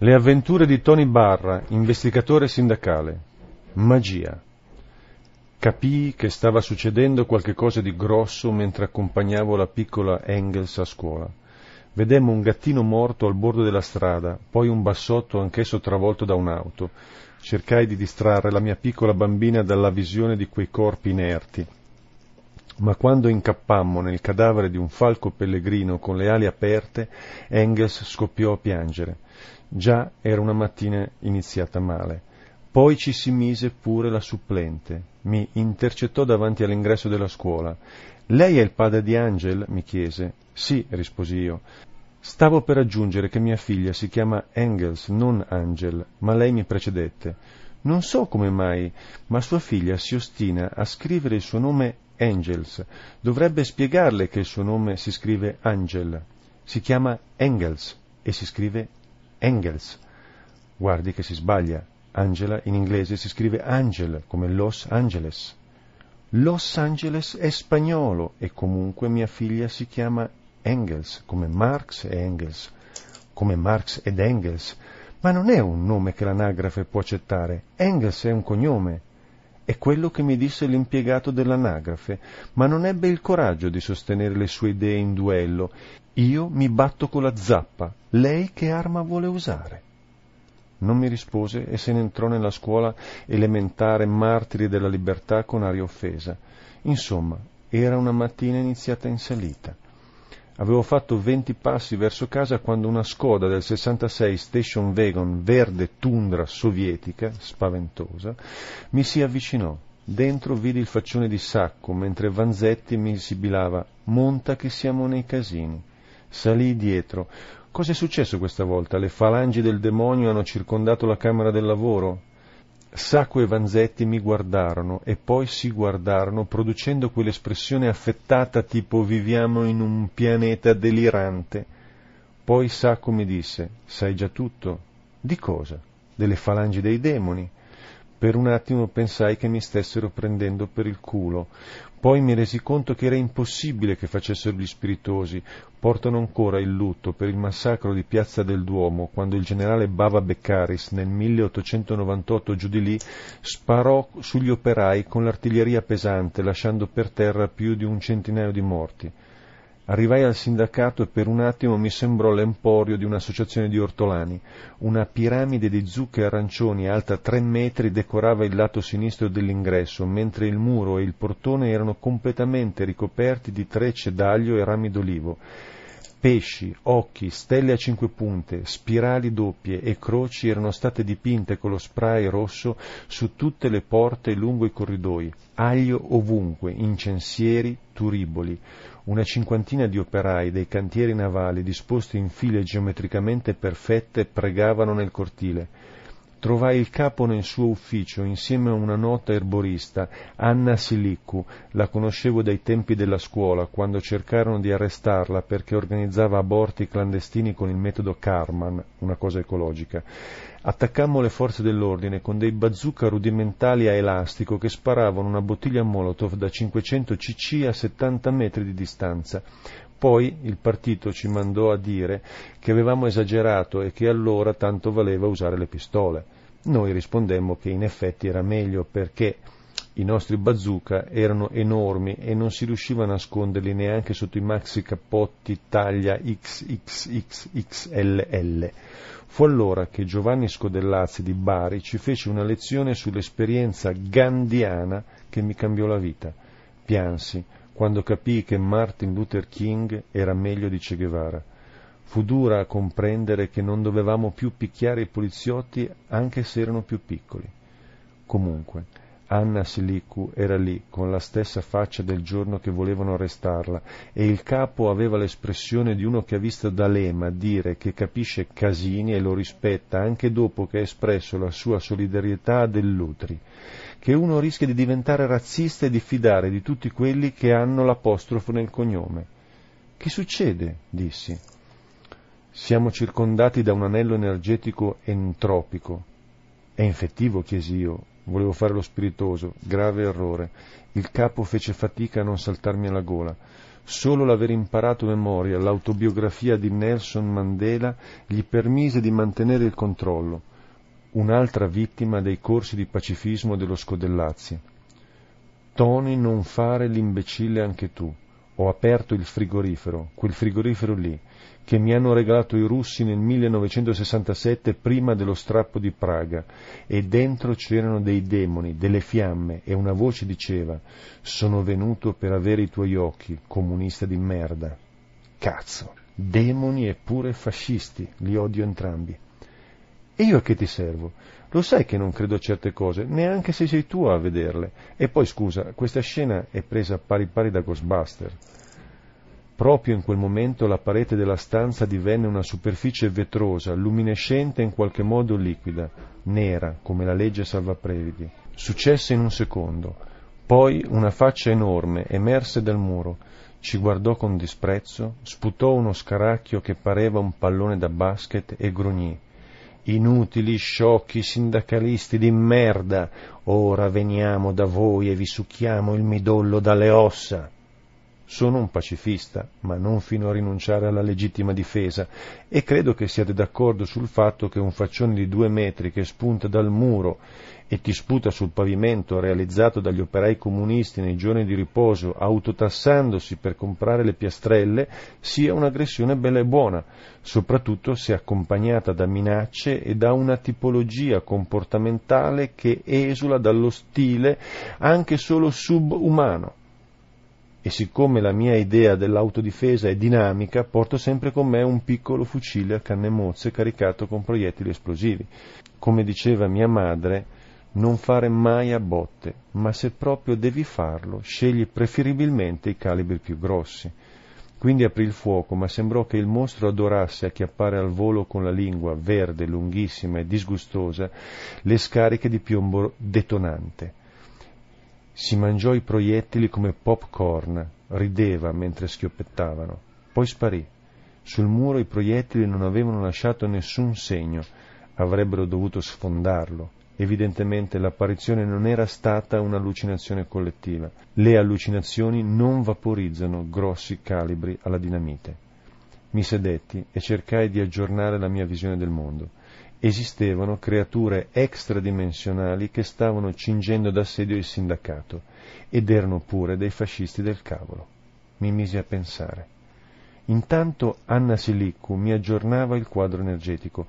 Le avventure di Tony Barra, investigatore sindacale. Magia. Capii che stava succedendo qualche cosa di grosso mentre accompagnavo la piccola Engels a scuola. Vedemmo un gattino morto al bordo della strada, poi un bassotto anch'esso travolto da un'auto. Cercai di distrarre la mia piccola bambina dalla visione di quei corpi inerti. Ma quando incappammo nel cadavere di un falco pellegrino con le ali aperte, Engels scoppiò a piangere. Già era una mattina iniziata male. Poi ci si mise pure la supplente. Mi intercettò davanti all'ingresso della scuola. Lei è il padre di Angel? mi chiese. Sì, risposi io. Stavo per aggiungere che mia figlia si chiama Engels, non Angel, ma lei mi precedette. Non so come mai, ma sua figlia si ostina a scrivere il suo nome Angels. Dovrebbe spiegarle che il suo nome si scrive Angel. Si chiama Engels e si scrive Engels. Guardi che si sbaglia. Angela in inglese si scrive Angel, come Los Angeles. Los Angeles è spagnolo e comunque mia figlia si chiama Engels, come Marx e Engels, come Marx ed Engels. Ma non è un nome che l'anagrafe può accettare. Engels è un cognome. È quello che mi disse l'impiegato dell'anagrafe, ma non ebbe il coraggio di sostenere le sue idee in duello. Io mi batto con la zappa. Lei che arma vuole usare? Non mi rispose e se ne entrò nella scuola elementare Martiri della Libertà con aria offesa. Insomma, era una mattina iniziata in salita. Avevo fatto venti passi verso casa quando una Skoda del 66 Station Wagon verde tundra sovietica, spaventosa, mi si avvicinò. Dentro vidi il faccione di Sacco, mentre Vanzetti mi sibilava «Monta che siamo nei casini». Salii dietro. Cos'è successo questa volta? Le falangi del demonio hanno circondato la camera del lavoro? Sacco e Vanzetti mi guardarono e poi si guardarono producendo quell'espressione affettata tipo viviamo in un pianeta delirante. Poi Sacco mi disse, sai già tutto? Di cosa? Delle falangi dei demoni. Per un attimo pensai che mi stessero prendendo per il culo. Poi mi resi conto che era impossibile che facessero gli spiritosi. Portano ancora il lutto per il massacro di Piazza del Duomo, quando il generale Bava Beccaris nel 1898 giù di lì sparò sugli operai con l'artiglieria pesante, lasciando per terra più di un centinaio di morti. Arrivai al sindacato e per un attimo mi sembrò l'emporio di un'associazione di ortolani. Una piramide di zucche arancioni alta tre metri decorava il lato sinistro dell'ingresso, mentre il muro e il portone erano completamente ricoperti di trecce d'aglio e rami d'olivo. Pesci, occhi, stelle a cinque punte, spirali doppie e croci erano state dipinte con lo spray rosso su tutte le porte lungo i corridoi, aglio ovunque, incensieri, turiboli una cinquantina di operai dei cantieri navali disposti in file geometricamente perfette pregavano nel cortile. Trovai il capo nel suo ufficio insieme a una nota erborista, Anna Siliccu, la conoscevo dai tempi della scuola, quando cercarono di arrestarla perché organizzava aborti clandestini con il metodo Karman, una cosa ecologica. Attaccammo le forze dell'ordine con dei bazooka rudimentali a elastico che sparavano una bottiglia Molotov da 500 cc a 70 metri di distanza. Poi il partito ci mandò a dire che avevamo esagerato e che allora tanto valeva usare le pistole. Noi rispondemmo che in effetti era meglio perché i nostri bazooka erano enormi e non si riusciva a nasconderli neanche sotto i maxi cappotti taglia XXXXLL. Fu allora che Giovanni Scodellazzi di Bari ci fece una lezione sull'esperienza gandiana che mi cambiò la vita. Piansi, quando capii che Martin Luther King era meglio di Che Guevara. Fu dura a comprendere che non dovevamo più picchiare i poliziotti anche se erano più piccoli. Comunque, Anna Silicu era lì, con la stessa faccia del giorno che volevano arrestarla, e il capo aveva l'espressione di uno che ha visto D'Alema dire che capisce Casini e lo rispetta anche dopo che ha espresso la sua solidarietà a Dell'Utri che uno rischia di diventare razzista e diffidare di tutti quelli che hanno l'apostrofo nel cognome. Che succede? dissi. Siamo circondati da un anello energetico entropico. È infettivo? chiesi io. Volevo fare lo spiritoso, grave errore. Il capo fece fatica a non saltarmi alla gola. Solo l'aver imparato memoria l'autobiografia di Nelson Mandela gli permise di mantenere il controllo, un'altra vittima dei corsi di pacifismo dello Scodellazzi. Tony, non fare l'imbecille anche tu. Ho aperto il frigorifero, quel frigorifero lì, che mi hanno regalato i russi nel 1967 prima dello strappo di Praga, e dentro c'erano dei demoni, delle fiamme, e una voce diceva «Sono venuto per avere i tuoi occhi, comunista di merda». Cazzo, demoni e pure fascisti, li odio entrambi. E io a che ti servo? Lo sai che non credo a certe cose, neanche se sei tu a vederle. E poi scusa, questa scena è presa pari pari da Ghostbuster. Proprio in quel momento la parete della stanza divenne una superficie vetrosa, luminescente e in qualche modo liquida, nera, come la legge salvaprevidi. Successe in un secondo. Poi una faccia enorme emerse dal muro, ci guardò con disprezzo, sputò uno scaracchio che pareva un pallone da basket e grugnì. Inutili, sciocchi sindacalisti di merda, ora veniamo da voi e vi succhiamo il midollo dalle ossa. Sono un pacifista, ma non fino a rinunciare alla legittima difesa, e credo che siate d'accordo sul fatto che un faccione di due metri che spunta dal muro e ti sputa sul pavimento realizzato dagli operai comunisti nei giorni di riposo, autotassandosi per comprare le piastrelle, sia un'aggressione bella e buona, soprattutto se accompagnata da minacce e da una tipologia comportamentale che esula dallo stile anche solo subumano. E siccome la mia idea dell'autodifesa è dinamica, porto sempre con me un piccolo fucile a canne mozze caricato con proiettili esplosivi. Come diceva mia madre, non fare mai a botte, ma se proprio devi farlo, scegli preferibilmente i calibri più grossi. Quindi aprì il fuoco, ma sembrò che il mostro adorasse acchiappare al volo con la lingua, verde, lunghissima e disgustosa, le scariche di piombo detonante. Si mangiò i proiettili come popcorn, rideva mentre schioppettavano. Poi sparì. Sul muro i proiettili non avevano lasciato nessun segno, avrebbero dovuto sfondarlo. Evidentemente l'apparizione non era stata un'allucinazione collettiva. Le allucinazioni non vaporizzano grossi calibri alla dinamite. Mi sedetti e cercai di aggiornare la mia visione del mondo. Esistevano creature extradimensionali che stavano cingendo d'assedio il sindacato ed erano pure dei fascisti del cavolo. Mi misi a pensare. Intanto Anna Siliccu mi aggiornava il quadro energetico,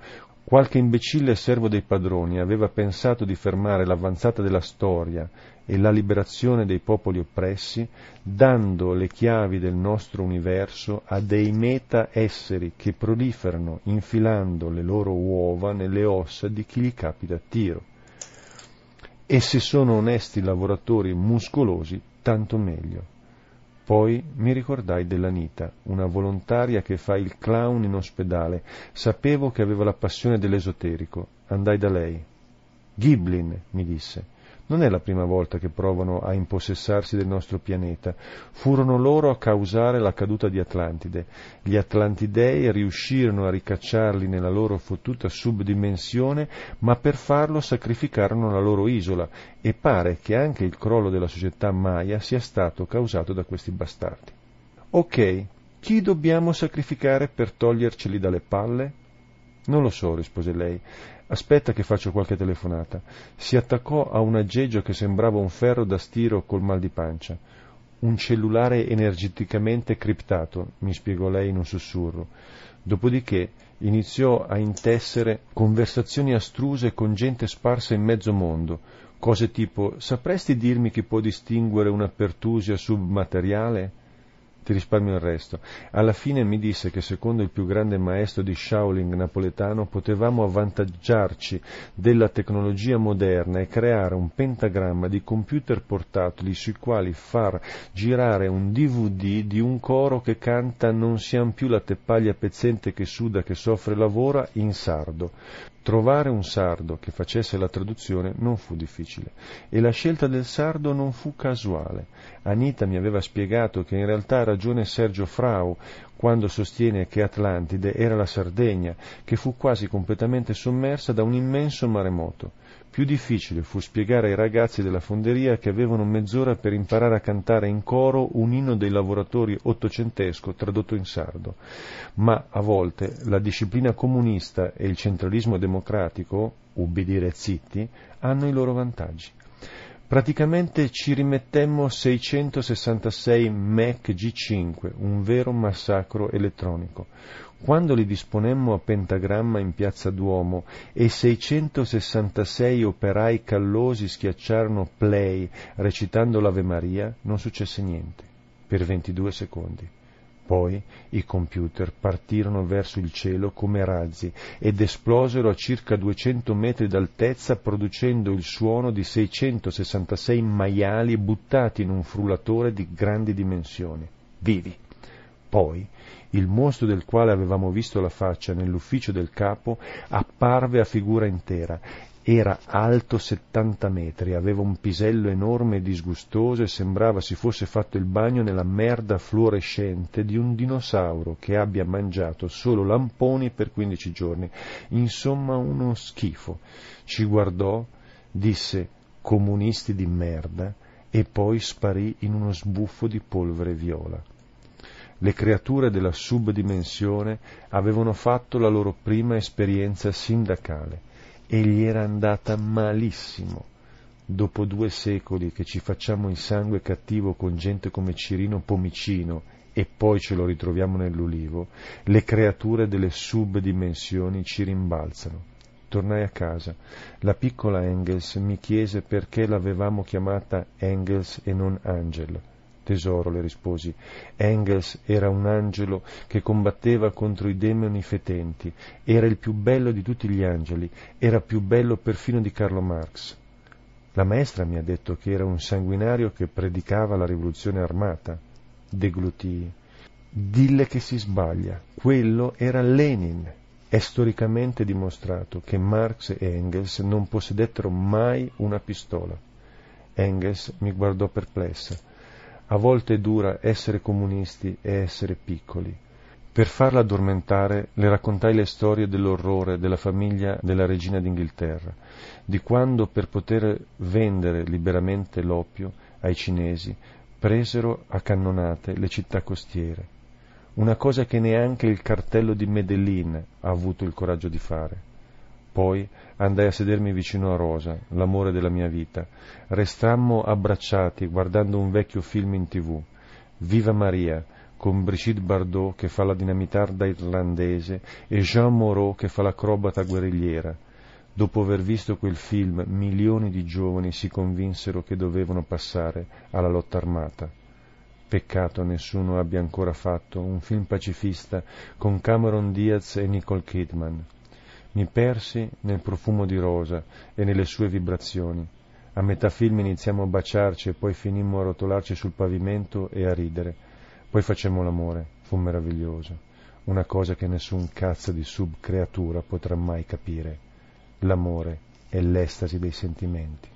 Qualche imbecille servo dei padroni aveva pensato di fermare l'avanzata della storia e la liberazione dei popoli oppressi, dando le chiavi del nostro universo a dei meta esseri che proliferano infilando le loro uova nelle ossa di chi gli capita a tiro. E se sono onesti lavoratori muscolosi, tanto meglio. Poi mi ricordai dell'Anita, una volontaria che fa il clown in ospedale. Sapevo che aveva la passione dell'esoterico. Andai da lei. Giblin, mi disse, non è la prima volta che provano a impossessarsi del nostro pianeta. Furono loro a causare la caduta di Atlantide. Gli Atlantidei riuscirono a ricacciarli nella loro fottuta subdimensione, ma per farlo sacrificarono la loro isola e pare che anche il crollo della società Maya sia stato causato da questi bastardi. Ok, chi dobbiamo sacrificare per toglierceli dalle palle? Non lo so, rispose lei. Aspetta che faccio qualche telefonata. Si attaccò a un aggeggio che sembrava un ferro da stiro col mal di pancia. Un cellulare energeticamente criptato, mi spiegò lei in un sussurro. Dopodiché iniziò a intessere conversazioni astruse con gente sparsa in mezzo mondo, cose tipo sapresti dirmi chi può distinguere una pertusia submateriale? Ti risparmio il resto. Alla fine mi disse che secondo il più grande maestro di Shaolin napoletano potevamo avvantaggiarci della tecnologia moderna e creare un pentagramma di computer portatili sui quali far girare un DVD di un coro che canta Non siamo più la teppaglia pezzente che suda, che soffre e lavora in sardo. Trovare un sardo che facesse la traduzione non fu difficile e la scelta del sardo non fu casuale. Anita mi aveva spiegato che in realtà ha ragione Sergio Frau quando sostiene che Atlantide era la Sardegna, che fu quasi completamente sommersa da un immenso maremoto. Più difficile fu spiegare ai ragazzi della fonderia che avevano mezz'ora per imparare a cantare in coro un inno dei lavoratori ottocentesco tradotto in sardo. Ma a volte la disciplina comunista e il centralismo democratico, ubbidire zitti, hanno i loro vantaggi. Praticamente ci rimettemmo 666 Mac G5, un vero massacro elettronico. Quando li disponemmo a pentagramma in piazza Duomo e 666 operai callosi schiacciarono play recitando l'Ave Maria, non successe niente, per 22 secondi. Poi i computer partirono verso il cielo come razzi ed esplosero a circa 200 metri d'altezza producendo il suono di 666 maiali buttati in un frullatore di grandi dimensioni, vivi. Poi il mostro del quale avevamo visto la faccia nell'ufficio del capo apparve a figura intera era alto settanta metri, aveva un pisello enorme e disgustoso e sembrava si fosse fatto il bagno nella merda fluorescente di un dinosauro che abbia mangiato solo lamponi per quindici giorni. Insomma, uno schifo. Ci guardò, disse comunisti di merda e poi sparì in uno sbuffo di polvere viola. Le creature della subdimensione avevano fatto la loro prima esperienza sindacale e gli era andata malissimo. Dopo due secoli che ci facciamo il sangue cattivo con gente come Cirino Pomicino e poi ce lo ritroviamo nell'ulivo, le creature delle subdimensioni ci rimbalzano. Tornai a casa. La piccola Engels mi chiese perché l'avevamo chiamata Engels e non Angel. Tesoro, le risposi, Engels era un angelo che combatteva contro i demoni fetenti, era il più bello di tutti gli angeli, era più bello perfino di Carlo Marx. La maestra mi ha detto che era un sanguinario che predicava la rivoluzione armata. Deglutii. Dille che si sbaglia. Quello era Lenin. È storicamente dimostrato che Marx e Engels non possedettero mai una pistola. Engels mi guardò perplessa. A volte è dura essere comunisti e essere piccoli. Per farla addormentare le raccontai le storie dell'orrore della famiglia della regina d'Inghilterra, di quando per poter vendere liberamente l'oppio ai cinesi presero a cannonate le città costiere, una cosa che neanche il cartello di Medellin ha avuto il coraggio di fare. Poi andai a sedermi vicino a Rosa, l'amore della mia vita. Restammo abbracciati guardando un vecchio film in tv. Viva Maria, con Brigitte Bardot che fa la dinamitarda irlandese e Jean Moreau che fa l'acrobata guerrigliera. Dopo aver visto quel film, milioni di giovani si convinsero che dovevano passare alla lotta armata. Peccato nessuno abbia ancora fatto un film pacifista con Cameron Diaz e Nicole Kidman. Mi persi nel profumo di rosa e nelle sue vibrazioni. A metà film iniziamo a baciarci e poi finimmo a rotolarci sul pavimento e a ridere. Poi facemmo l'amore. Fu meraviglioso. Una cosa che nessun cazzo di subcreatura potrà mai capire. L'amore è l'estasi dei sentimenti.